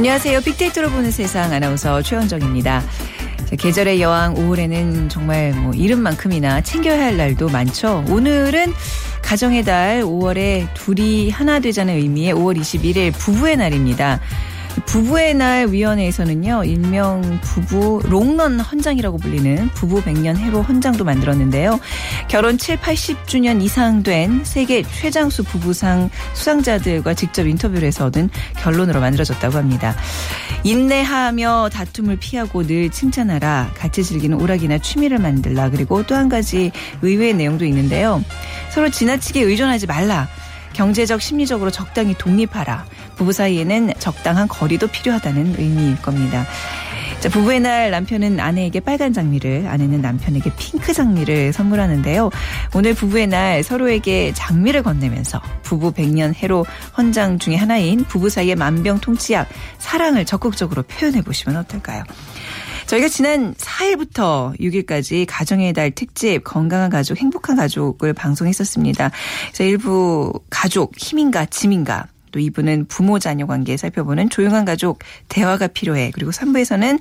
안녕하세요. 빅데이터로 보는 세상 아나운서 최현정입니다. 자, 계절의 여왕 5월에는 정말 뭐 이름만큼이나 챙겨야 할 날도 많죠. 오늘은 가정의 달 5월에 둘이 하나 되자는 의미의 5월 21일 부부의 날입니다. 부부의 날 위원회에서는요, 일명 부부 롱런 헌장이라고 불리는 부부 100년 해로 헌장도 만들었는데요. 결혼 7, 80주년 이상 된 세계 최장수 부부상 수상자들과 직접 인터뷰를 해서 얻은 결론으로 만들어졌다고 합니다. 인내하며 다툼을 피하고 늘 칭찬하라, 같이 즐기는 오락이나 취미를 만들라, 그리고 또 한 가지 의외의 내용도 있는데요. 서로 지나치게 의존하지 말라. 경제적, 심리적으로 적당히 독립하라. 부부 사이에는 적당한 거리도 필요하다는 의미일 겁니다. 자, 부부의 날 남편은 아내에게 빨간 장미를, 아내는 남편에게 핑크 장미를 선물하는데요. 오늘 부부의 날 서로에게 장미를 건네면서 부부 100년 해로 헌장 중의 하나인 부부 사이의 만병통치약, 사랑을 적극적으로 표현해 보시면 어떨까요? 저희가 지난 4일부터 6일까지 가정의 달 특집 건강한 가족 행복한 가족을 방송했었습니다. 그래서 일부 가족 힘인가 짐인가 또 2부는 부모 자녀 관계 살펴보는 조용한 가족 대화가 필요해. 그리고 3부에서는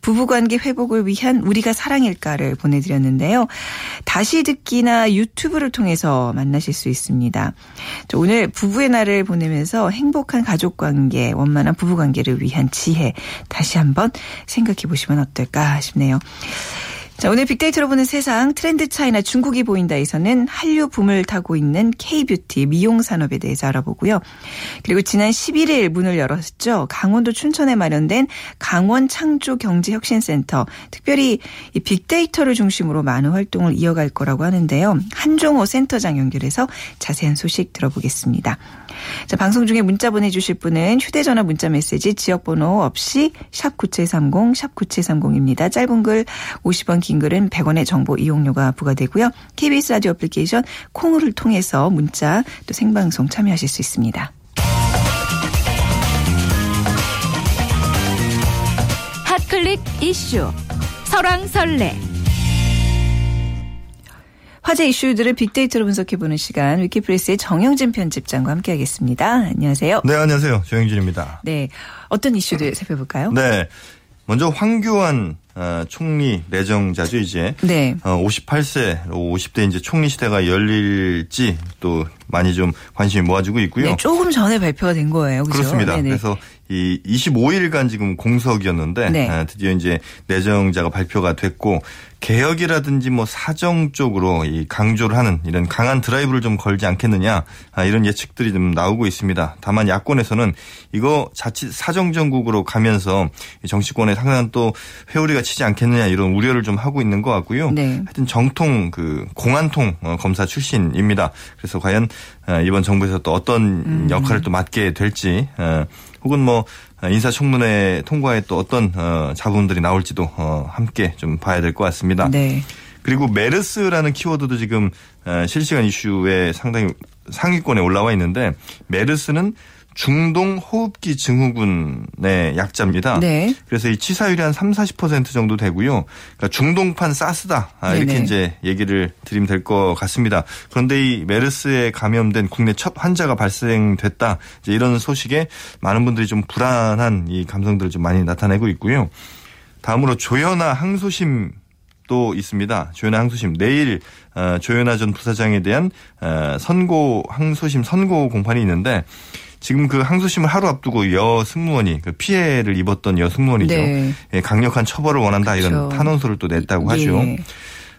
부부 관계 회복을 위한 우리가 사랑일까를 보내드렸는데요. 다시 듣기나 유튜브를 통해서 만나실 수 있습니다. 오늘 부부의 날을 보내면서 행복한 가족 관계, 원만한 부부 관계를 위한 지혜 다시 한번 생각해 보시면 어떨까 싶네요. 자, 오늘 빅데이터로 보는 세상 트렌드 차이나 중국이 보인다에서는 한류 붐을 타고 있는 K-뷰티 미용 산업에 대해서 알아보고요. 그리고 지난 11일 문을 열었죠. 강원도 춘천에 마련된 강원 창조 경제 혁신 센터 특별히 이 빅데이터를 중심으로 많은 활동을 이어갈 거라고 하는데요. 한종호 센터장 연결해서 자세한 소식 들어보겠습니다. 자, 방송 중에 문자 보내 주실 분은 휴대 전화 문자 메시지 지역 번호 없이 샵 9730, 샵 9730입니다. 짧은 글 50원, 긴 글은 100원의 정보 이용료가 부과되고요. KBS 라디오 애플리케이션 콩을 통해서 문자 또 생방송 참여하실 수 있습니다. 핫클릭 이슈 설왕설래 화제 이슈들을 빅데이터로 분석해보는 시간 위키프레스의 정영진 편집장과 함께하겠습니다. 안녕하세요. 네, 안녕하세요. 정영진입니다. 네, 어떤 이슈들 살펴볼까요? 네, 먼저 황교안 어, 총리 내정자죠 이제. 네. 어, 58세, 50대 이제 총리 시대가 열릴지 또 많이 좀 관심이 모아지고 있고요. 네, 조금 전에 발표가 된 거예요. 그렇죠? 그렇습니다. 네네. 그래서 이 25일간 지금 공석이었는데 네. 아, 드디어 이제 내정자가 발표가 됐고 개혁이라든지 뭐 사정 쪽으로 이 강조를 하는 이런 강한 드라이브를 좀 걸지 않겠느냐 아, 이런 예측들이 좀 나오고 있습니다. 다만 야권에서는 이거 자칫 사정 정국으로 가면서 이 정치권에 상당한 또 회오리가 치지 않겠느냐 이런 우려를 좀 하고 있는 것 같고요. 네. 하여튼 정통 그 공안통 어, 검사 출신입니다. 그래서 과연 어, 이번 정부에서 또 어떤 음. 역할을 또 맡게 될지 어, 혹은 뭐 인사청문회 통과에 또 어떤 어, 자본들이 나올지도 어, 함께 좀 봐야 될 것 같습니다. 네. 그리고 메르스라는 키워드도 지금 어, 실시간 이슈에 상당히 상위권에 올라와 있는데 메르스는 중동 호흡기 증후군의 약자입니다. 네. 그래서 이 치사율이 한 3, 40% 정도 되고요. 그러니까 중동판 사스다. 아, 이렇게 네네. 이제 얘기를 드리면 될 것 같습니다. 그런데 이 메르스에 감염된 국내 첫 환자가 발생됐다. 이제 이런 소식에 많은 분들이 좀 불안한 이 감성들을 좀 많이 나타내고 있고요. 다음으로 조현아 항소심 또 있습니다. 조현아 항소심 내일 어, 조현아 전 부사장에 대한 어, 선고 항소심 선고 공판이 있는데 지금 그 항소심을 하루 앞두고 여 승무원이 그 피해를 입었던 여 승무원이죠. 네. 예, 강력한 처벌을 원한다 이런 그렇죠. 탄원서를 또 냈다고 하죠. 예.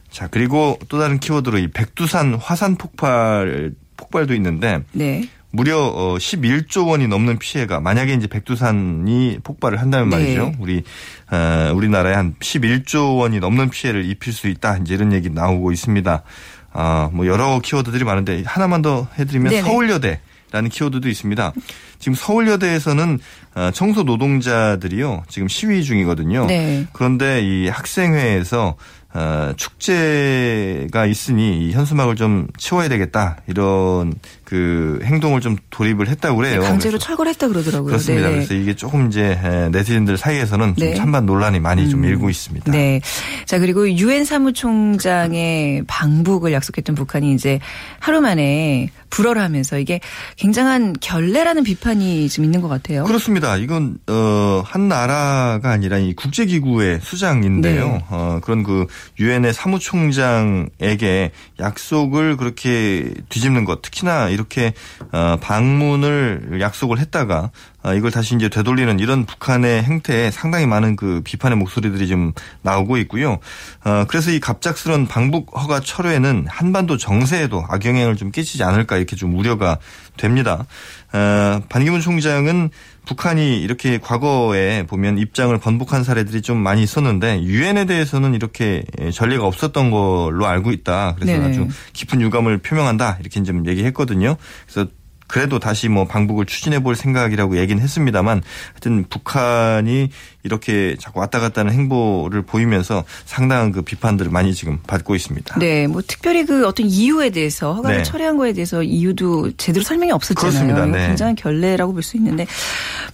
자 그리고 또 다른 키워드로 이 백두산 화산 폭발 폭발도 있는데 네. 무려 어 11조 원이 넘는 피해가 만약에 이제 백두산이 폭발을 한다면 네. 말이죠. 우리 어 우리나라에 한 11조 원이 넘는 피해를 입힐 수 있다. 이제 이런 얘기 나오고 있습니다. 아 뭐 여러 키워드들이 많은데 하나만 더 해드리면 네네. 서울여대. 라는 키워드도 있습니다. 지금 서울여대에서는 어, 청소 노동자들이요 지금 시위 중이거든요. 네. 그런데 이 학생회에서 어, 축제가 있으니 이 현수막을 좀 치워야 되겠다 이런 그 행동을 좀 돌입을 했다고 그래요. 강제로 그래서 철거를 했다 그러더라고요. 그렇습니다. 네. 그래서 이게 조금 이제 에, 네티즌들 사이에서는 좀 네. 찬반 논란이 많이 좀 일고 있습니다. 네. 자, 그리고 유엔 사무총장의 방북을 약속했던 북한이 이제 하루 만에 불어를 하면서 이게 굉장한 결례라는 비판이 좀 있는 것 같아요. 그렇습니다. 이건 어, 한 나라가 아니라 이 국제 기구의 수장인데요. 네. 어, 그런 그 유엔의 사무총장에게 약속을 그렇게 뒤집는 것, 특히나 이렇게 어, 방문을 약속을 했다가 어, 이걸 다시 이제 되돌리는 이런 북한의 행태에 상당히 많은 그 비판의 목소리들이 좀 나오고 있고요. 어, 그래서 이 갑작스런 방북 허가 철회는 한반도 정세에도 악영향을 좀 끼치지 않을까 이렇게 좀 우려가 됩니다. 어, 반기문 총장은 북한이 이렇게 과거에 보면 입장을 번복한 사례들이 좀 많이 있었는데 유엔에 대해서는 이렇게 전례가 없었던 걸로 알고 있다. 그래서 네네. 아주 깊은 유감을 표명한다 이렇게 좀 얘기했거든요. 그래서 그래도 다시 뭐 방북을 추진해 볼 생각이라고 얘기는 했습니다만 하여튼 북한이 이렇게 자꾸 왔다 갔다 하는 행보를 보이면서 상당한 그 비판들을 많이 지금 받고 있습니다. 네, 뭐 특별히 그 어떤 이유에 대해서 허가를 네. 철회한 거에 대해서 이유도 제대로 설명이 없었잖아요. 네. 굉장한 결례라고 볼 수 있는데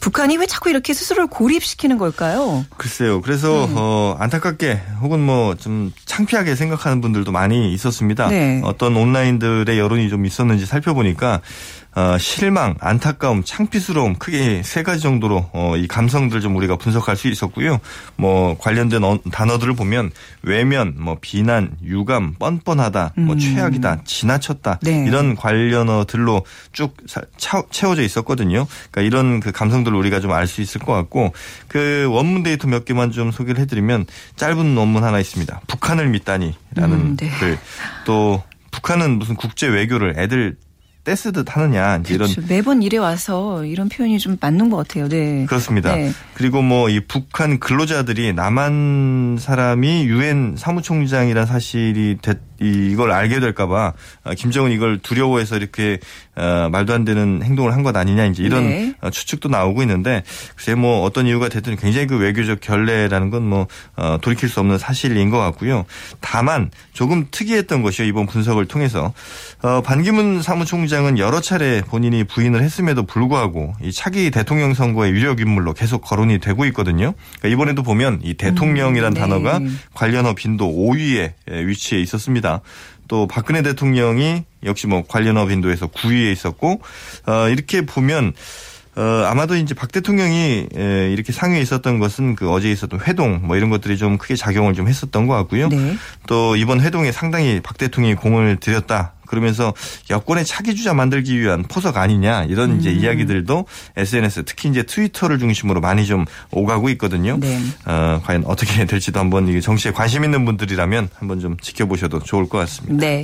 북한이 왜 자꾸 이렇게 스스로를 고립시키는 걸까요? 글쎄요. 그래서 음. 어, 안타깝게 혹은 뭐 좀 창피하게 생각하는 분들도 많이 있었습니다. 네. 어떤 온라인들의 여론이 좀 있었는지 살펴보니까 어, 실망, 안타까움, 창피스러움 크게 세 가지 정도로 어, 이 감성들을 좀 우리가 분석할 수 있었고요. 뭐 관련된 어- 단어들을 보면 외면, 뭐 비난, 유감, 뻔뻔하다, 뭐 음. 최악이다, 지나쳤다 네. 이런 관련어들로 쭉 사- 차- 채워져 있었거든요. 그러니까 이런 그 감성들을 우리가 좀 알 수 있을 것 같고 그 원문 데이터 몇 개만 좀 소개를 해드리면 짧은 원문 하나 있습니다. 북한을 믿다니라는 음, 네. 글. 또 북한은 무슨 국제 외교를 애들 떼쓰듯 하느냐 이제 이런 그렇죠. 매번 일에 와서 이런 표현이 좀 맞는 것 같아요. 네. 그렇습니다. 네. 그리고 뭐 이 북한 근로자들이 남한 사람이 유엔 사무총장이라는 사실이 됐, 이걸 알게 될까봐 어, 김정은 이걸 두려워해서 이렇게 어, 말도 안 되는 행동을 한 것 아니냐 이제 이런 네. 어, 추측도 나오고 있는데 글쎄 뭐 어떤 이유가 됐든 굉장히 그 외교적 결례라는 건 뭐 돌이킬 수 없는 사실인 것 같고요. 다만 조금 특이했던 것이요 이번 분석을 통해서 어, 반기문 사무총장은 여러 차례 본인이 부인을 했음에도 불구하고 이 차기 대통령 선거의 유력 인물로 계속 거론이 되고 있거든요. 그러니까 이번에도 보면 이 대통령이란 음, 네. 단어가 관련어 빈도 5위에 위치해 있었습니다. 또 박근혜 대통령이 역시 뭐 관련어 빈도에서 9위에 있었고 어, 이렇게 보면 어, 아마도 이제 박 대통령이 에, 이렇게 상위에 있었던 것은 그 어제 있었던 회동 뭐 이런 것들이 좀 크게 작용을 좀 했었던 것 같고요. 네. 또 이번 회동에 상당히 박 대통령이 공을 들였다. 그러면서 여권의 차기 주자 만들기 위한 포석 아니냐 이런 이제 음. 이야기들도 SNS 특히 이제 트위터를 중심으로 많이 좀 오가고 있거든요. 네. 어, 과연 어떻게 될지도 한번 이게 정치에 관심 있는 분들이라면 한번 좀 지켜보셔도 좋을 것 같습니다. 네.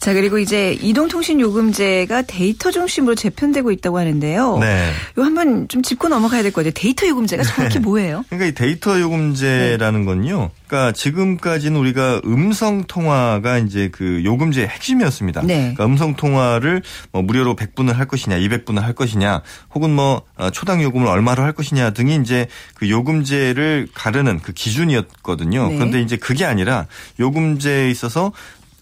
자, 그리고 이제 이동통신 요금제가 데이터 중심으로 재편되고 있다고 하는데요. 네. 요 한번 좀 짚고 넘어가야 될 것 같아요. 데이터 요금제가 정확히 뭐예요? 그러니까 이 데이터 요금제라는 네. 건요. 그러니까 지금까지는 우리가 음성 통화가 이제 그 요금제의 핵심이었습니다. 네. 그러니까 음성 통화를 뭐 무료로 100분을 할 것이냐, 200분을 할 것이냐, 혹은 뭐 어, 초당 요금을 얼마로 할 것이냐 등이 이제 그 요금제를 가르는 그 기준이었거든요. 네. 그런데 이제 그게 아니라 요금제에 있어서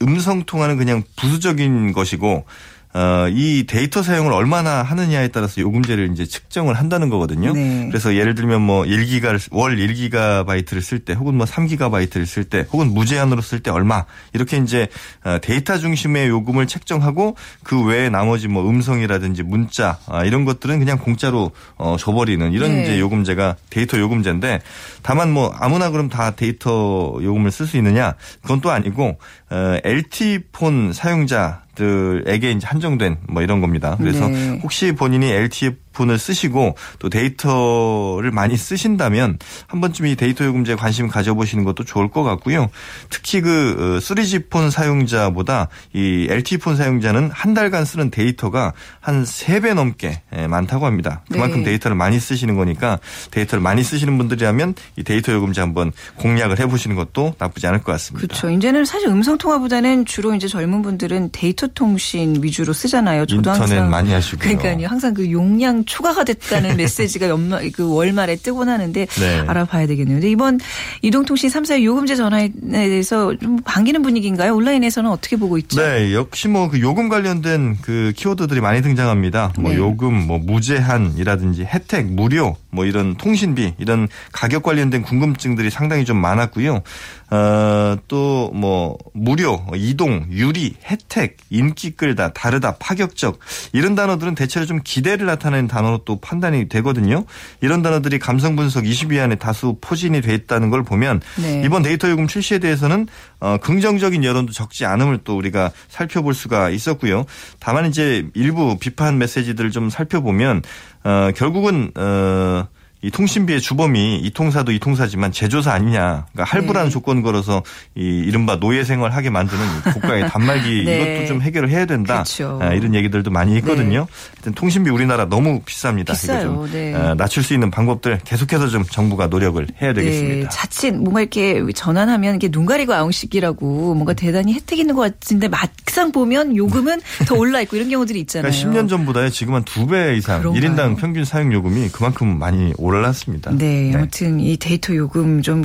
음성 통화는 그냥 부수적인 것이고 어, 이 데이터 사용을 얼마나 하느냐에 따라서 요금제를 이제 측정을 한다는 거거든요. 네. 그래서 예를 들면 뭐 1기가를 월 1기가바이트를 쓸 때 혹은 뭐 3기가바이트를 쓸 때 혹은 무제한으로 쓸 때 얼마 이렇게 이제 어, 데이터 중심의 요금을 책정하고 그 외에 나머지 뭐 음성이라든지 문자 아, 이런 것들은 그냥 공짜로 어, 줘버리는 이런 네. 이제 요금제가 데이터 요금제인데 다만 뭐 아무나 그럼 다 데이터 요금을 쓸 수 있느냐 그건 또 아니고 어, LTE 폰 사용자 들에게 이제 한정된 뭐 이런 겁니다. 그래서 네. 혹시 본인이 LTE 폰을 쓰시고 또 데이터를 많이 쓰신다면 한 번쯤 이 데이터 요금제에 관심 가져보시는 것도 좋을 것 같고요. 특히 그 3G 폰 사용자보다 이 LTE 폰 사용자는 한 달간 쓰는 데이터가 한 3배 넘게 예, 많다고 합니다. 그만큼 네. 데이터를 많이 쓰시는 거니까 데이터를 많이 쓰시는 분들이라면 이 데이터 요금제 한번 공략을 해보시는 것도 나쁘지 않을 것 같습니다. 그렇죠. 이제는 사실 음성 통화보다는 주로 이제 젊은 분들은 데이터 통신 위주로 쓰잖아요. 저도 인터넷 항상 많이 하시고요. 그러니까요. 항상 그 용량 좀 초과가 됐다는 메시지가 연말 그 월말에 뜨곤 하는데 네. 알아봐야 되겠네요. 근데 이번 이동통신 3사 요금제 전환에 대해서 좀 반기는 분위기인가요? 온라인에서는 어떻게 보고 있죠? 네, 역시 뭐 그 요금 관련된 그 키워드들이 많이 등장합니다. 뭐 네. 요금, 뭐 무제한이라든지 혜택, 무료, 뭐 이런 통신비 이런 가격 관련된 궁금증들이 상당히 좀 많았고요. 어, 또 뭐 무료, 이동, 유리, 혜택, 인기 끌다, 다르다, 파격적 이런 단어들은 대체로 좀 기대를 나타내는 단어로 또 판단이 되거든요. 이런 단어들이 감성 분석 20위 안에 다수 포진이 돼 있다는 걸 보면 네. 이번 데이터 요금 출시에 대해서는 어, 긍정적인 여론도 적지 않음을 또 우리가 살펴볼 수가 있었고요. 다만 이제 일부 비판 메시지들을 좀 살펴보면 어, 결국은 어, 이 통신비의 주범이 이통사도 이통사지만 제조사 아니냐. 그러니까 할부라는 네. 조건 걸어서 이 이른바 노예 생활 하게 만드는 이 국가의 단말기 네. 이것도 좀 해결을 해야 된다. 그렇죠. 아, 이런 얘기들도 많이 있거든요. 하여튼 통신비 우리나라 너무 비쌉니다. 비싸요. 네. 어, 낮출 수 있는 방법들 계속해서 좀 정부가 노력을 해야 되겠습니다. 네, 자칫 뭔가 이렇게 전환하면 이게 눈 가리고 아웅식이라고 뭔가 대단히 혜택 있는 것 같은데 막상 보면 요금은 더 올라 있고 이런 경우들이 있잖아요. 그러니까 10년 전보다 지금 한 두 배 이상 그런가요? 1인당 평균 사용 요금이 그만큼 많이 올 랐습니다. 네, 아무튼 이 데이터 요금 좀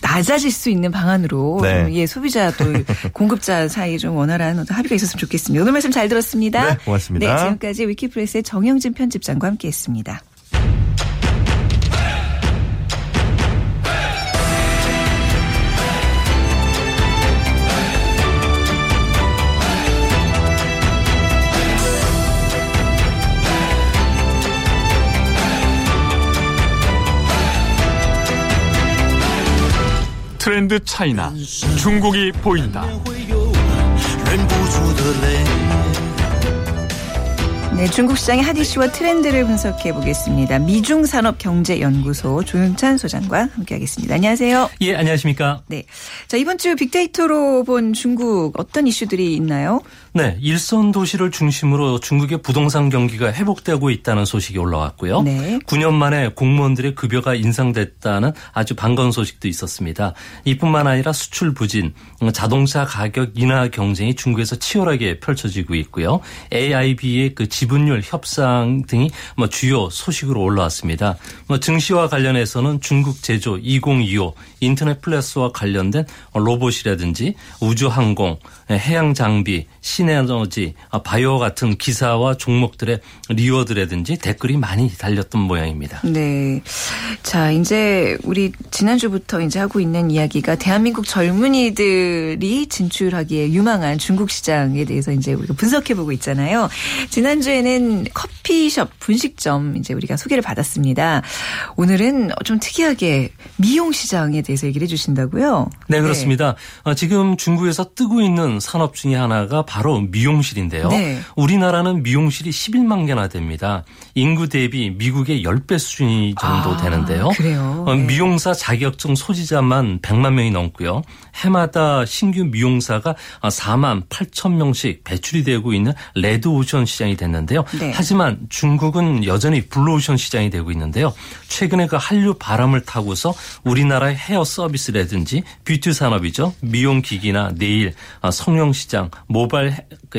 낮아질 수 있는 방안으로 네. 좀, 예, 소비자 또 공급자 사이에 좀 원활한 어떤 합의가 있었으면 좋겠습니다. 오늘 말씀 잘 들었습니다. 네, 고맙습니다. 네, 지금까지 위키프레스의 정영진 편집장과 함께했습니다. 트렌드 차이나 중국이 보인다. 네, 중국 시장의 핫 이슈와 트렌드를 분석해 보겠습니다. 미중 산업 경제 연구소 조윤찬 소장과 함께하겠습니다. 안녕하세요. 예, 안녕하십니까? 네. 자, 이번 주 빅데이터로 본 중국 어떤 이슈들이 있나요? 네, 일선 도시를 중심으로 중국의 부동산 경기가 회복되고 있다는 소식이 올라왔고요. 네. 9년 만에 공무원들의 급여가 인상됐다는 아주 반가운 소식도 있었습니다. 이뿐만 아니라 수출 부진, 자동차 가격 인하 경쟁이 중국에서 치열하게 펼쳐지고 있고요. AIIB의 그 집 지분율 협상 등이 뭐 주요 소식으로 올라왔습니다. 뭐 증시와 관련해서는 중국 제조 2025 인터넷 플러스와 관련된 로봇이라든지 우주항공, 해양 장비, 신에너지, 아, 바이오 같은 기사와 종목들의 키워드라든지 댓글이 많이 달렸던 모양입니다. 네. 자, 이제 우리 지난주부터 이제 하고 있는 이야기가 대한민국 젊은이들이 진출하기에 유망한 중국 시장에 대해서 이제 우리가 분석해 보고 있잖아요. 지난주에 는 커피숍, 분식점 이제 우리가 소개를 받았습니다. 오늘은 좀 특이하게 미용 시장에 대해서 얘기를 해 주신다고요? 네, 그렇습니다. 어, 지금 중국에서 뜨고 있는 산업 중에 하나가 바로 미용실인데요. 네. 우리나라는 미용실이 11만 개나 됩니다. 인구 대비 미국의 10배 수준이 정도 아, 되는데요. 그래요? 어, 네. 미용사 자격증 소지자만 100만 명이 넘고요. 해마다 신규 미용사가 4만 8천 명씩 배출이 되고 있는 레드 오션 시장이 됐는데 요. 네. 하지만 중국은 여전히 블루오션 시장이 되고 있는데요. 최근에 그 한류 바람을 타고서 우리나라의 헤어 서비스라든지 뷰티 산업이죠. 미용 기기나 네일, 아, 성형 시장, 모바일 헤- 그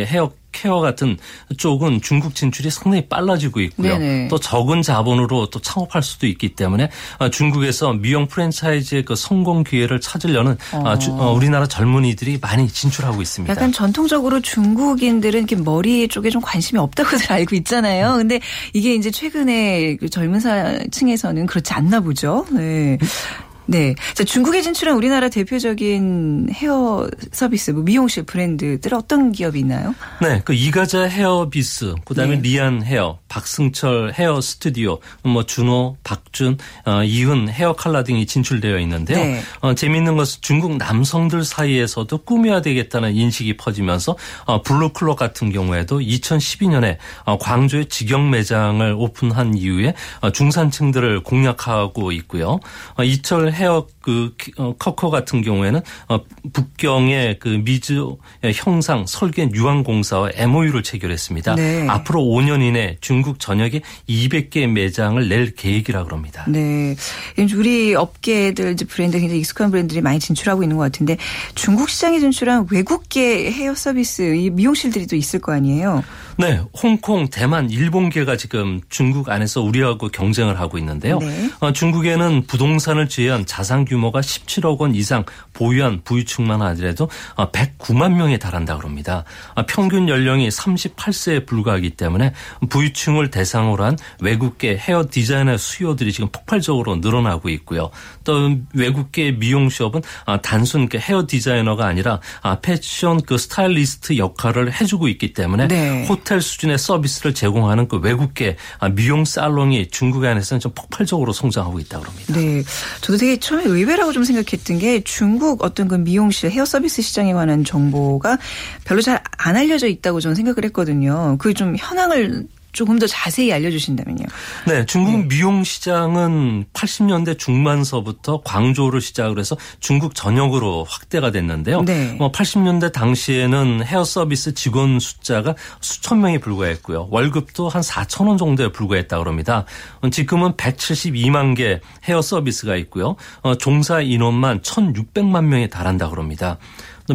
헤어 케어 같은 쪽은 중국 진출이 상당히 빨라지고 있고요. 네네. 또 적은 자본으로 또 창업할 수도 있기 때문에 아, 중국에서 미용 프랜차이즈의 그 성공 기회를 찾으려는 아, 주- 어, 우리나라 젊은이들이 많이 진출하고 있습니다. 약간 전통적으로 중국인들은 이렇게 머리 쪽에 좀 관심이 없다고들 알고 있잖아요. 근데 이게 이제 최근에 그 젊은 사층에서는 그렇지 않나 보죠. 네. 네. 자, 중국에 진출한 우리나라 대표적인 헤어 서비스, 뭐 미용실 브랜드들 어떤 기업이 있나요? 네, 그 이가자 헤어비스, 그 다음에 네. 리안 헤어, 박승철 헤어 스튜디오, 뭐 준호, 박준, 어, 이은 헤어 칼라 등이 진출되어 있는데요. 네. 어, 재미있는 것은 중국 남성들 사이에서도 꾸며야 되겠다는 인식이 퍼지면서 어, 블루클럽 같은 경우에도 2012년에 어, 광주에 직영 매장을 오픈한 이후에 어, 중산층들을 공략하고 있고요. 어, 이철 헤어 그 키- 어, 커커 같은 경우에는 어, 북경의 그 미즈 형상 설계 유한공사와 MOU를 체결했습니다. 네. 앞으로 5년 이내 중국 전역에 200개 매장을 낼 계획이라고 합니다. 네. 우리 업계들 브랜드 굉장히 익숙한 브랜드들이 많이 진출하고 있는 것 같은데 중국 시장에 진출한 외국계 헤어 서비스 이 미용실들이 또 있을 거 아니에요. 네, 홍콩, 대만, 일본계가 지금 중국 안에서 우리하고 경쟁을 하고 있는데요. 네. 어, 중국에는 부동산을 제외한 자산 규모가 17억 원 이상 보유한 부유층만 하더라도 어, 109만 명에 달한다 그럽니다. 어, 평균 연령이 38세에 불과하기 때문에 부유층을 대상으로 한 외국계 헤어 디자이너 수요들이 지금 폭발적으로 늘어나고 있고요. 또 외국계 미용숍은 아, 단순 그 헤어 디자이너가 아니라 아, 패션 그 스타일리스트 역할을 해주고 있기 때문에 네. 호텔 수준의 서비스를 제공하는 그 외국계 아, 미용 살롱이 중국 안에서는 좀 폭발적으로 성장하고 있다고 합니다. 네. 저도 되게 처음에 의외라고 좀 생각했던 게 중국 어떤 그 미용실 헤어 서비스 시장에 관한 정보가 별로 잘 안 알려져 있다고 저는 생각을 했거든요. 그 좀 현황을 조금 더 자세히 알려주신다면요. 네, 중국 미용 시장은 80년대 중반서부터 광저우를 시작으로 해서 중국 전역으로 확대가 됐는데요. 네. 뭐 80년대 당시에는 헤어 서비스 직원 숫자가 수천 명이 불과했고요. 월급도 한 4천 원 정도에 불과했다고 합니다. 지금은 172만 개 헤어 서비스가 있고요. 어, 종사 인원만 1,600만 명에 달한다고 합니다.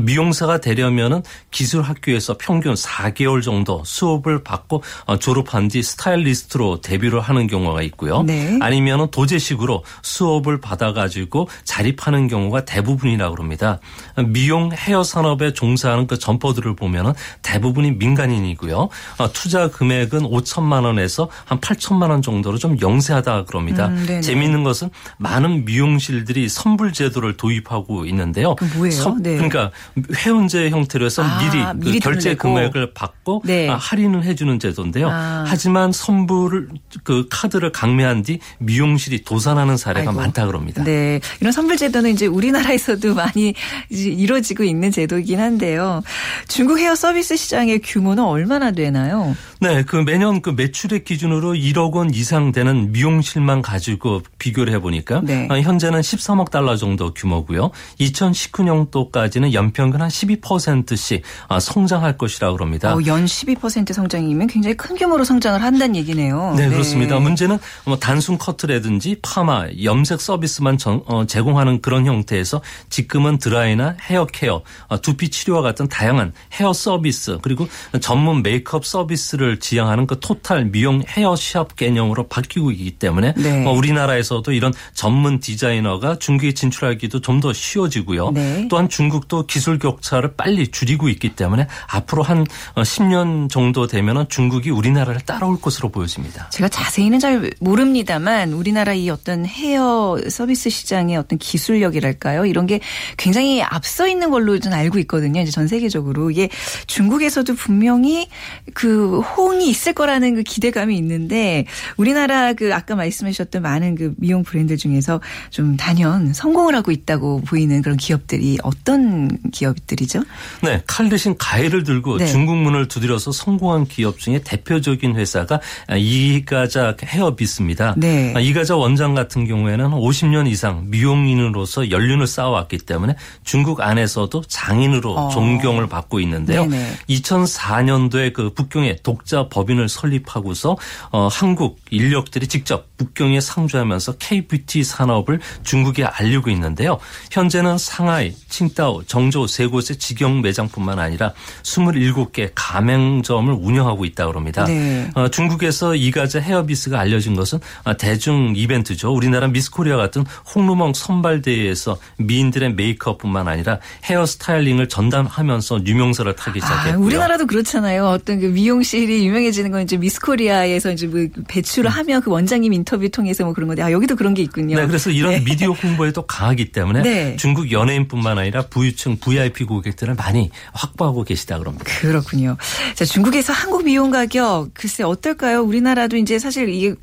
미용사가 되려면은 기술 학교에서 평균 4개월 정도 수업을 받고 어, 졸업한 뒤 스타일리스트로 데뷔를 하는 경우가 있고요. 네. 아니면은 도제식으로 수업을 받아가지고 자립하는 경우가 대부분이라고 합니다. 미용 헤어 산업에 종사하는 그 점퍼들을 보면은 대부분이 민간인이고요. 어, 투자 금액은 5천만 원에서 한 8천만 원 정도로 좀 영세하다 그럽니다. 음. 재미있는 것은 많은 미용실들이 선불 제도를 도입하고 있는데요. 뭐예요? 네. 그러니까 회원제 형태로 해서 아, 미리, 미리 그 결제 돈을 내고. 금액을 받고 네. 아, 할인을 해주는 제도인데요. 아. 하지만 선불을 그 카드를 강매한 뒤 미용실이 도산하는 사례가 아이고. 많다 그럽니다. 네. 이런 선불 제도는 이제 우리나라에서도 많이 이루어지고 있는 제도이긴 한데요. 중국 헤어 서비스 시장의 규모는 얼마나 되나요? 네, 그 매년 그 매출액 기준으로 1억 원 이상 되는 미용실만 가지고 비교를 해보니까 네. 어, 현재는 13억 달러 정도 규모고요. 2019년도까지는 연 평균 한 12%씩 아, 성장할 것이라고 합니다. 어, 연 12% 성장이면 굉장히 큰 규모로 성장을 한다는 얘기네요. 네, 그렇습니다. 문제는 뭐 단순 커트라든지 파마, 염색 서비스만 전- 어, 제공하는 그런 형태에서 지금은 드라이나 헤어 케어, 어, 두피 치료와 같은 다양한 헤어 서비스 그리고 전문 메이크업 서비스를 지향하는 그 토탈 미용 헤어 시합 개념으로 바뀌고 있기 때문에 네. 어, 우리나라에서도 이런 전문 디자이너가 중국에 진출하기도 좀 더 쉬워지고요. 네. 또한 중국도 기술 격차를 빨리 줄이고 있기 때문에 앞으로 한 어, 10년 정도 되면은 중국이 우리나라를 따라올 것으로 보여집니다. 제가 자세히는 잘 모릅니다만 우리나라 이 어떤 헤어 서비스 시장의 어떤 기술력이랄까요? 이런 게 굉장히 앞서 있는 걸로 좀 알고 있거든요. 이제 전 세계적으로 이게 중국에서도 분명히 그 호응이 있을 거라는 그 기대감이 있는데 우리나라 그 아까 말씀하셨던 많은 그 미용 브랜드 중에서 좀 단연 성공을 하고 있다고 보이는 그런 기업들이 어떤 기업들이죠? 네, 칼 대신 가해를 들고 네. 중국문을 두드려서 성공한 기업 중에 대표적인 회사가 이가자 헤어비스입니다. 네. 이가자 원장 같은 경우에는 50년 이상 미용인으로서 연륜을 쌓아왔기 때문에 중국 안에서도 장인으로 어. 존경을 받고 있는데요. 네네. 2004년도에 그 북경에 독자 법인을 설립하고서 어, 한국 인력들이 직접 북경에 상주하면서 K-뷰티 산업을 중국에 알리고 있는데요. 현재는 상하이, 칭다오, 정 조세 곳의 직영 매장뿐만 아니라 27개 가맹점을 운영하고 있다고 합니다. 네. 어, 중국에서 이가자 헤어비스가 알려진 것은 아, 대중 이벤트죠. 우리나라 미스코리아 같은 홍루멍 선발대회에서 미인들의 메이크업뿐만 아니라 헤어 스타일링을 전담하면서 유명세를 타기 아, 시작했고요. 우리나라도 그렇잖아요. 어떤 그 미용실이 유명해지는 건 이제 미스코리아에서 이제 뭐 배출을 하면 그 원장님 인터뷰 통해서 뭐 그런 건데, 아, 여기도 그런 게 있군요. 네, 그래서 이런 네. 미디어 홍보에도 강하기 때문에 네. 중국 연예인뿐만 아니라 부유층 VIP 고객들을 많이 확보하고 계시다 그럽니다. 그렇군요. 자, 중국에서 한국 미용 가격 글쎄 어떨까요? 우리나라도 이제 사실 이게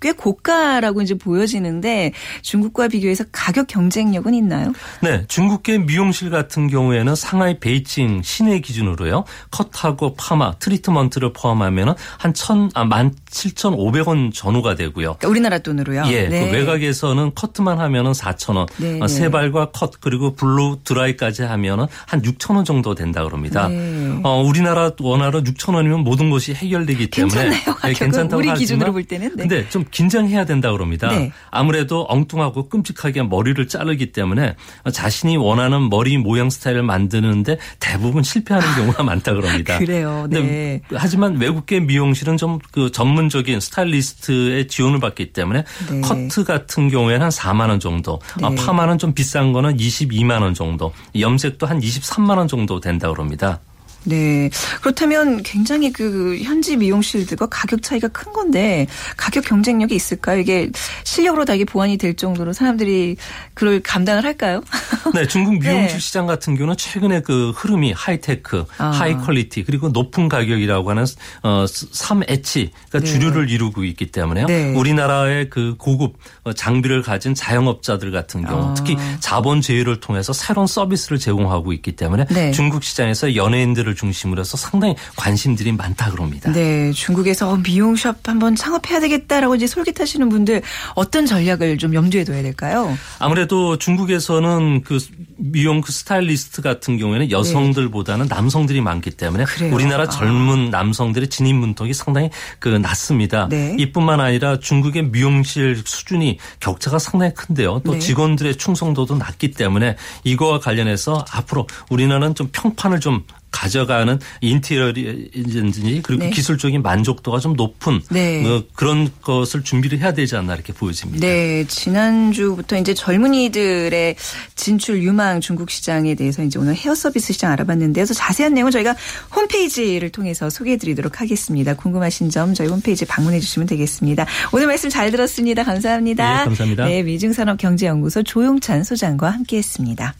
꽤 고가라고 이제 보여지는데 중국과 비교해서 가격 경쟁력은 있나요? 네, 중국계 미용실 같은 경우에는 상하이 베이징 시내 기준으로요. 컷하고 파마, 트리트먼트를 포함하면 한 천, 아, 만 칠천 오백 원 전후가 되고요. 그러니까 우리나라 돈으로요. 예, 네. 그 외곽에서는 커트만 하면은 4천 원, 네, 어, 네. 세발과 컷 그리고 blow dry까지 하면 은 한 6천 원 정도 된다 그럽니다. 네. 어, 우리나라 원화로 6천 원이면 모든 것이 해결되기 때문에? 예, 가격은 괜찮다고 우리 하지만 기준으로 볼 때는? 네. 근데 좀 긴장해야 된다 그럽니다. 네. 아무래도 엉뚱하고 끔찍하게 머리를 자르기 때문에 자신이 원하는 머리 모양 스타일을 만드는데 대부분 실패하는 경우가 많다 그럽니다. 그래요. 네. 하지만 외국계 미용실은 좀 그 전문적인 스타일리스트의 지원을 받기 때문에 네. 커트 같은 경우에는 한 4만 원 정도, 네. 아, 파마는 좀 비싼 거는 22만 원 정도, 염색 도 한 23만 원 정도 된다 그럽니다. 네. 그렇다면 굉장히 그 현지 미용실들과 가격 차이가 큰 건데 가격 경쟁력이 있을까요? 이게 실력으로 다 이게 보완이 될 정도로 사람들이 그걸 감당을 할까요? 네, 중국 미용실 네. 시장 같은 경우는 최근에 그 흐름이 하이테크, 아. high quality 그리고 높은 가격이라고 하는 어 3H 가 네. 주류를 이루고 있기 때문에요. 네. 우리나라의 그 고급 어, 장비를 가진 자영업자들 같은 경우 아. 특히 자본 제휴를 통해서 새로운 서비스를 제공하고 있기 때문에 네. 중국 시장에서 연예인들을 중심으로 해서 상당히 관심들이 많다 그럽니다. 네, 중국에서 어, 미용샵 한번 창업해야 되겠다라고 이제 솔깃하시는 분들 어떤 전략을 좀 염두에 둬야 될까요? 아무래도 중국에서는 그 미용 그 스타일리스트 같은 경우에는 여성들보다는 남성들이 많기 때문에 네. 그래요? 우리나라 아. 젊은 남성들의 진입 문턱이 상당히 그 낮습니다. 네. 이뿐만 아니라 중국의 미용실 수준이 격차가 상당히 큰데요. 또 네. 직원들의 충성도도 낮기 때문에 이거와 관련해서 앞으로 우리나라는 좀 평판을 좀 가져가는 인테리어인지 그리고 네. 기술적인 만족도가 좀 높은 네. 어, 그런 것을 준비를 해야 되지 않나 이렇게 보여집니다. 네, 지난주부터 이제 젊은이들의 진출 유망 중국 시장에 대해서 이제 오늘 헤어 서비스 시장 알아봤는데요. 그래서 자세한 내용은 저희가 홈페이지를 통해서 소개해 드리도록 하겠습니다. 궁금하신 점 저희 홈페이지 방문해 주시면 되겠습니다. 오늘 말씀 잘 들었습니다. 감사합니다. 네, 감사합니다. 네, 미중산업경제연구소 조용찬 소장과 함께 했습니다.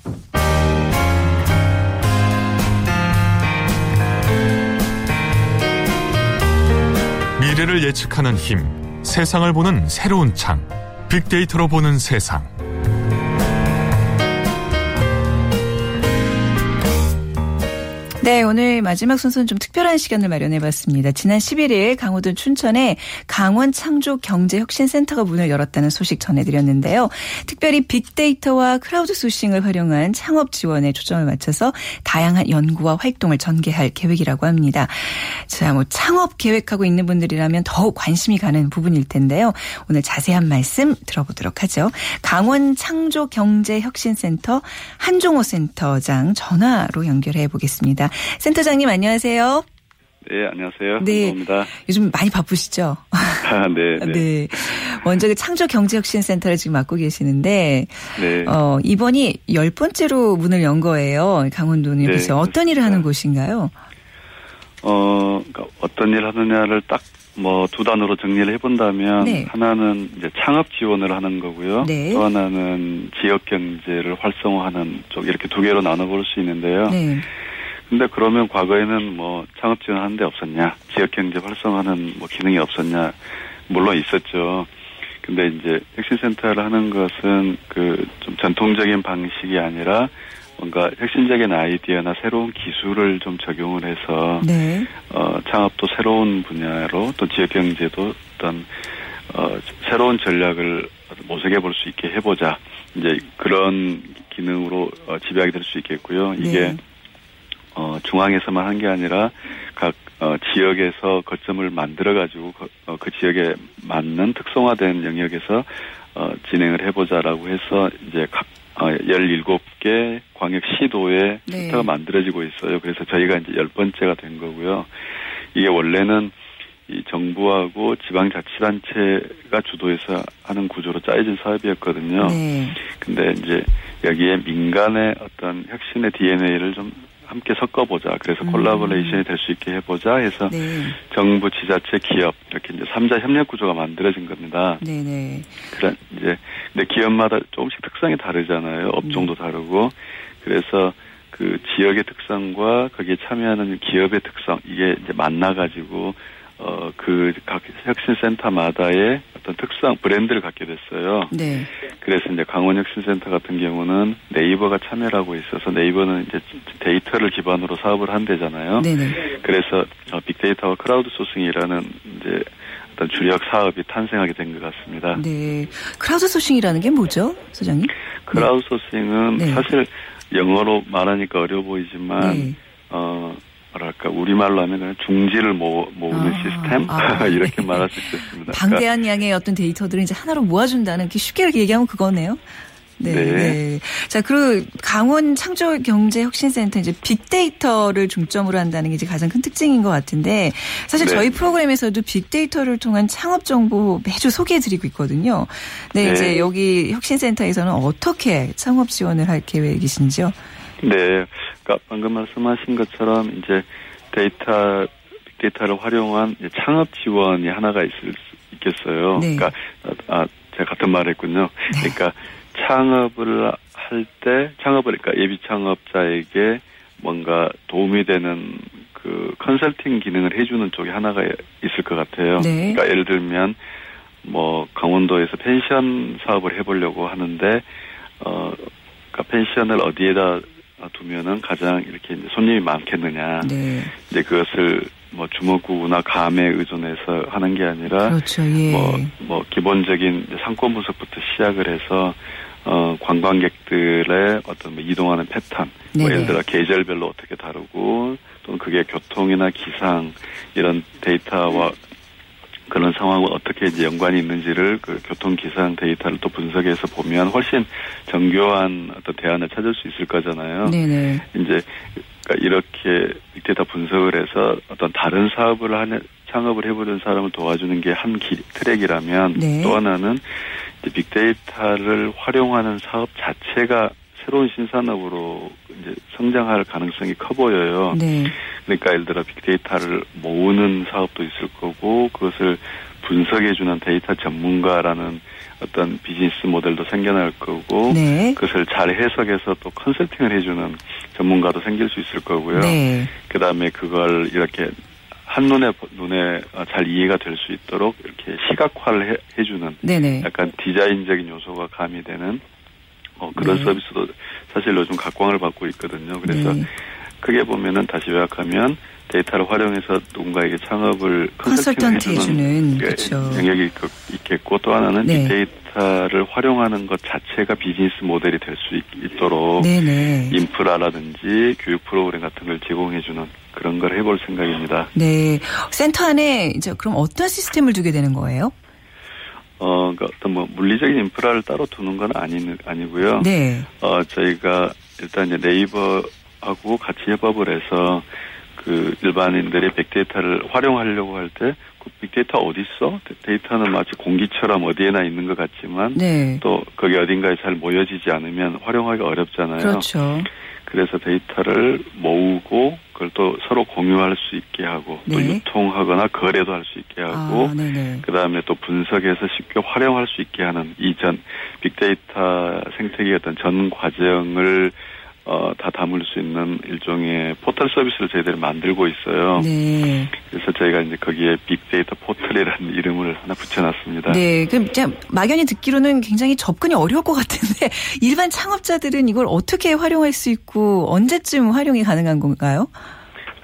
미래를 예측하는 힘, 세상을 보는 새로운 창, 빅데이터로 보는 세상. 네, 오늘 마지막 순서는 좀 특별한 시간을 마련해 봤습니다. 지난 11일 강원도 춘천에 강원 창조 경제혁신센터가 문을 열었다는 소식 전해드렸는데요. 특별히 빅데이터와 크라우드 소싱을 활용한 창업 지원에 초점을 맞춰서 다양한 연구와 활동을 전개할 계획이라고 합니다. 자, 뭐 창업 계획하고 있는 분들이라면 더욱 관심이 가는 부분일 텐데요. 오늘 자세한 말씀 들어보도록 하죠. 강원 창조 경제혁신센터 한종호 센터장 전화로 연결해 보겠습니다. 센터장님 안녕하세요. 네, 안녕하세요. 네. 감사합니다. 요즘 많이 바쁘시죠? 아, 네, 네. 네. 먼저 그 창조경제혁신센터를 지금 맡고 계시는데, 네. 어, 이번이 열 번째로 문을 연 거예요. 강원도는. 네, 그래서 어떤 일을. 하는 곳인가요? 어, 그러니까 어떤 일 하느냐를 딱 뭐 두 단어로 정리를 해본다면 네. 하나는 이제 창업 지원을 하는 거고요. 네. 또 하나는 지역 경제를 활성화하는 쪽 이렇게 두 개로 나눠볼 수 있는데요. 네. 근데 그러면 과거에는 뭐 창업 지원하는 데 없었냐, 지역 경제 활성화하는 뭐 기능이 없었냐, 물론 있었죠. 근데 이제 혁신센터를 하는 것은 그 좀 전통적인 방식이 아니라 뭔가 혁신적인 아이디어나 새로운 기술을 좀 적용을 해서 네. 어, 창업도 새로운 분야로 또 지역 경제도 어떤 어, 새로운 전략을 모색해 볼 수 있게 해보자. 이제 그런 기능으로 어, 지배하게 될 수 있겠고요. 이게 네. 어, 중앙에서만 한 게 아니라 각 어, 지역에서 거점을 만들어 가지고 그, 어, 그 지역에 맞는 특성화된 영역에서 어, 진행을 해보자라고 해서 이제 각 어, 17개 광역 시도에 네. 센터가 만들어지고 있어요. 그래서 저희가 이제 열 번째가 된 거고요. 이게 원래는 이 정부하고 지방자치단체가 주도해서 하는 구조로 짜여진 사업이었거든요. 네. 근데 이제 여기에 민간의 어떤 혁신의 DNA를 좀 함께 섞어보자. 그래서 음. 콜라보레이션이 될 수 있게 해보자 해서 네. 정부, 지자체, 기업 이렇게 이제 삼자 협력 구조가 만들어진 겁니다. 네. 네. 그래 이제 근데 기업마다 조금씩 특성이 다르잖아요. 업종도 다르고 그래서 그 지역의 특성과 거기에 참여하는 기업의 특성 이게 이제 만나가지고 어 그 각 혁신센터마다의 어떤 특성 브랜드를 갖게 됐어요. 네. 그래서 이제 강원혁신센터 같은 경우는 네이버가 참여를 하고 있어서 네이버는 이제 데이터를 기반으로 사업을 한대잖아요. 네. 네. 그래서 어, 빅데이터와 크라우드 소싱이라는 이제 어떤 주력 사업이 탄생하게 된 것 같습니다. 네. 크라우드 소싱이라는 게 뭐죠, 소장님? 크라우드 소싱은 네. 사실 영어로 말하니까 어려워 보이지만 네. 어 뭐랄까 그러니까 우리말로 하면 그냥 중지를 모, 모으 는 아, 시스템 아, 이렇게 네. 말할 수 있겠습니다. 그러니까 방대한 양의 어떤 데이터들을 이제 하나로 모아준다는 게 쉽게 이렇게 얘기하면 그거네요. 네. 네. 네. 자, 그리고 강원 창조경제혁신센터 이제 빅데이터를 중점으로 한다는 게 이제 가장 큰 특징인 것 같은데 사실 네. 저희 프로그램에서도 빅데이터를 통한 창업 정보 매주 소개해드리고 있거든요. 네, 네. 이제 여기 혁신센터에서는 어떻게 창업 지원을 할 계획이신지요? 네, 그러니까 방금 말씀하신 것처럼 이제 데이터 빅데이터를 활용한 창업 지원이 하나가 있을 수 있겠어요. 네. 그러니까 아 제가 같은 말했군요. 그러니까 창업을 할 때 창업을 그러니까 예비 창업자에게 뭔가 도움이 되는 그 컨설팅 기능을 해주는 쪽이 하나가 있을 것 같아요. 네. 그러니까 예를 들면 뭐 강원도에서 펜션 사업을 해보려고 하는데 어 그러니까 펜션을 어디에다 두면은 가장 이렇게 손님이 많겠느냐. 네. 이제 그것을 뭐 주먹구나 감에 의존해서 하는 게 아니라 그렇죠. 예. 뭐, 뭐 기본적인 상권 분석부터 시작을 해서 어 관광객들의 어떤 뭐 이동하는 패턴, 뭐. 예를 들어 계절별로 어떻게 다루고 또는 그게 교통이나 기상 이런 데이터와 그런 상황과 어떻게 이제 연관이 있는지를 그 교통 기상 데이터를 또 분석해서 보면 훨씬 정교한 어떤 대안을 찾을 수 있을 거잖아요. 네네. 이제 그러니까 이렇게 빅데이터 분석을 해서 어떤 다른 사업을 하는 창업을 해보는 사람을 도와주는 게 한 트랙이라면 네. 또 하나는 빅데이터를 활용하는 사업 자체가 새로운 신산업으로 이제 성장할 가능성이 커 보여요. 네. 그러니까 예를 들어 빅데이터를 모으는 사업도 있을 거고 그것을 분석해주는 데이터 전문가라는 어떤 비즈니스 모델도 생겨날 거고 네. 그것을 잘 해석해서 또 컨설팅을 해주는 전문가도 생길 수 있을 거고요. 네. 그 다음에 그걸 이렇게 한눈에 보- 눈에 어, 잘 이해가 될 수 있도록 이렇게 시각화를 해, 해주는 네네. 약간 디자인적인 요소가 가미되는 어, 그런 네. 서비스도 사실 요즘 각광을 받고 있거든요. 그래서 네. 크게 보면은 다시 요약하면 데이터를 활용해서 누군가에게 창업을 컨설팅을 해주는 해주는 게 그렇죠. 영역이 있- 있겠고 또 하나는 네. 빅데이터를 활용하는 것 자체가 비즈니스 모델이 될 수 있도록 네네. 인프라라든지 교육 프로그램 같은 걸 제공해주는 그런 걸 해볼 생각입니다. 네. 센터 안에 이제 그럼 어떤 시스템을 두게 되는 거예요? 어, 그러니까 어떤 뭐 물리적인 인프라를 따로 두는 건 아니, 아니고요. 네. 어, 저희가 일단 이제 네이버하고 같이 협업을 해서 그 일반인들의 빅데이터를 활용하려고 할 때 그 빅데이터 어디 있어? 데- 데이터는 마치 공기처럼 어디에나 있는 것 같지만 네. 또 거기 어딘가에 잘 모여지지 않으면 활용하기 어렵잖아요. 그렇죠. 그래서 데이터를 모으고 그걸 또 서로 공유할 수 있게 하고 또 네. 유통하거나 거래도 할 수 있게 하고 아, 네네. 그 다음에 또 분석해서 쉽게 활용할 수 있게 하는 이전 빅데이터 생태계의 어떤 전 과정을 어, 다 담을 수 있는 일종의 포털 서비스를 저희들이 만들고 있어요. 네. 그래서 저희가 이제 거기에 빅데이터 포털이라는 이름을 하나 붙여놨습니다. 네. 그럼 막연히 듣기로는 굉장히 접근이 어려울 것 같은데 일반 창업자들은 이걸 어떻게 활용할 수 있고 언제쯤 활용이 가능한 건가요?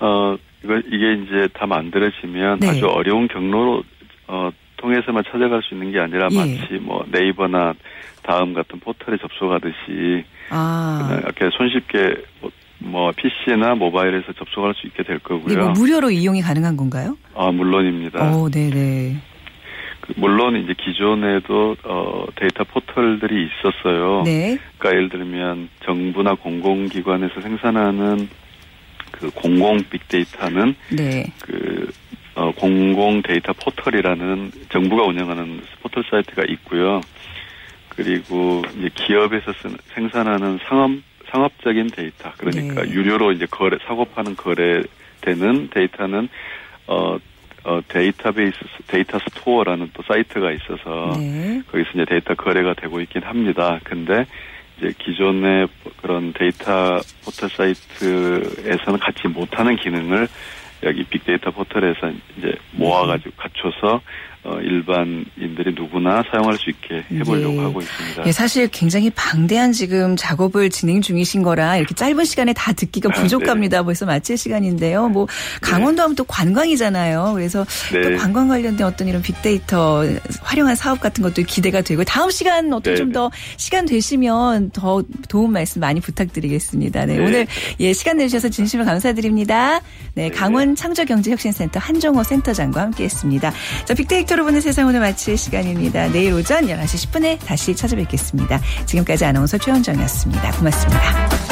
어, 이거, 이게 이제 다 만들어지면 네. 아주 어려운 경로로, 어, 통해서만 찾아갈 수 있는 게 아니라 예. 마치 뭐 네이버나 다음 같은 포털에 접속하듯이 아. 이렇게 손쉽게 뭐, 뭐 PC나 모바일에서 접속할 수 있게 될 네, 거고요. 뭐 무료로 이용이 가능한 건가요? 아, 물론입니다. 오, 네네. 그 물론 이제 기존에도 어, 데이터 포털들이 있었어요. 네. 그러니까 예를 들면 정부나 공공기관에서 생산하는 그 공공 빅데이터는 네. 그 어, 공공 데이터 포털이라는 정부가 운영하는 포털 사이트가 있고요. 그리고 이제 기업에서 쓰는, 생산하는 상업 상업적인 데이터 그러니까 네. 유료로 이제 거래 사고 파는 거래되는 데이터는 어, 어 데이터베이스 데이터 스토어라는 또 사이트가 있어서 네. 거기서 이제 데이터 거래가 되고 있긴 합니다. 근데 이제 기존의 그런 데이터 포털 사이트에서는 갖지 못하는 기능을 여기 빅데이터 포털에서 이제 모아가지고 갖춰서 어, 일반인들이 누구나 사용할 수 있게 해보려고 예. 하고 있습니다. 예, 사실 굉장히 방대한 지금 작업을 진행 중이신 거라 이렇게 짧은 시간에 다 듣기가 아, 부족합니다. 벌써 마칠 시간인데요. 뭐 강원도 하면 또 관광이잖아요. 그래서 네. 또 관광 관련된 어떤 이런 빅데이터 활용한 사업 같은 것도 기대가 되고 다음 시간 어떤 네, 좀더 시간 되시면 더 도움 말씀 많이 부탁드리겠습니다. 네, 네. 오늘 예 시간 내주셔서 진심으로 감사드립니다. 네, 네. 강원 창조경제혁신센터 한정호 센터장과 함께했습니다. 자, 빅데이터로 보는 세상 오늘 마칠 시간입니다. 내일 오전 11시 10분에 다시 찾아뵙겠습니다. 지금까지 아나운서 최현정이었습니다. 고맙습니다.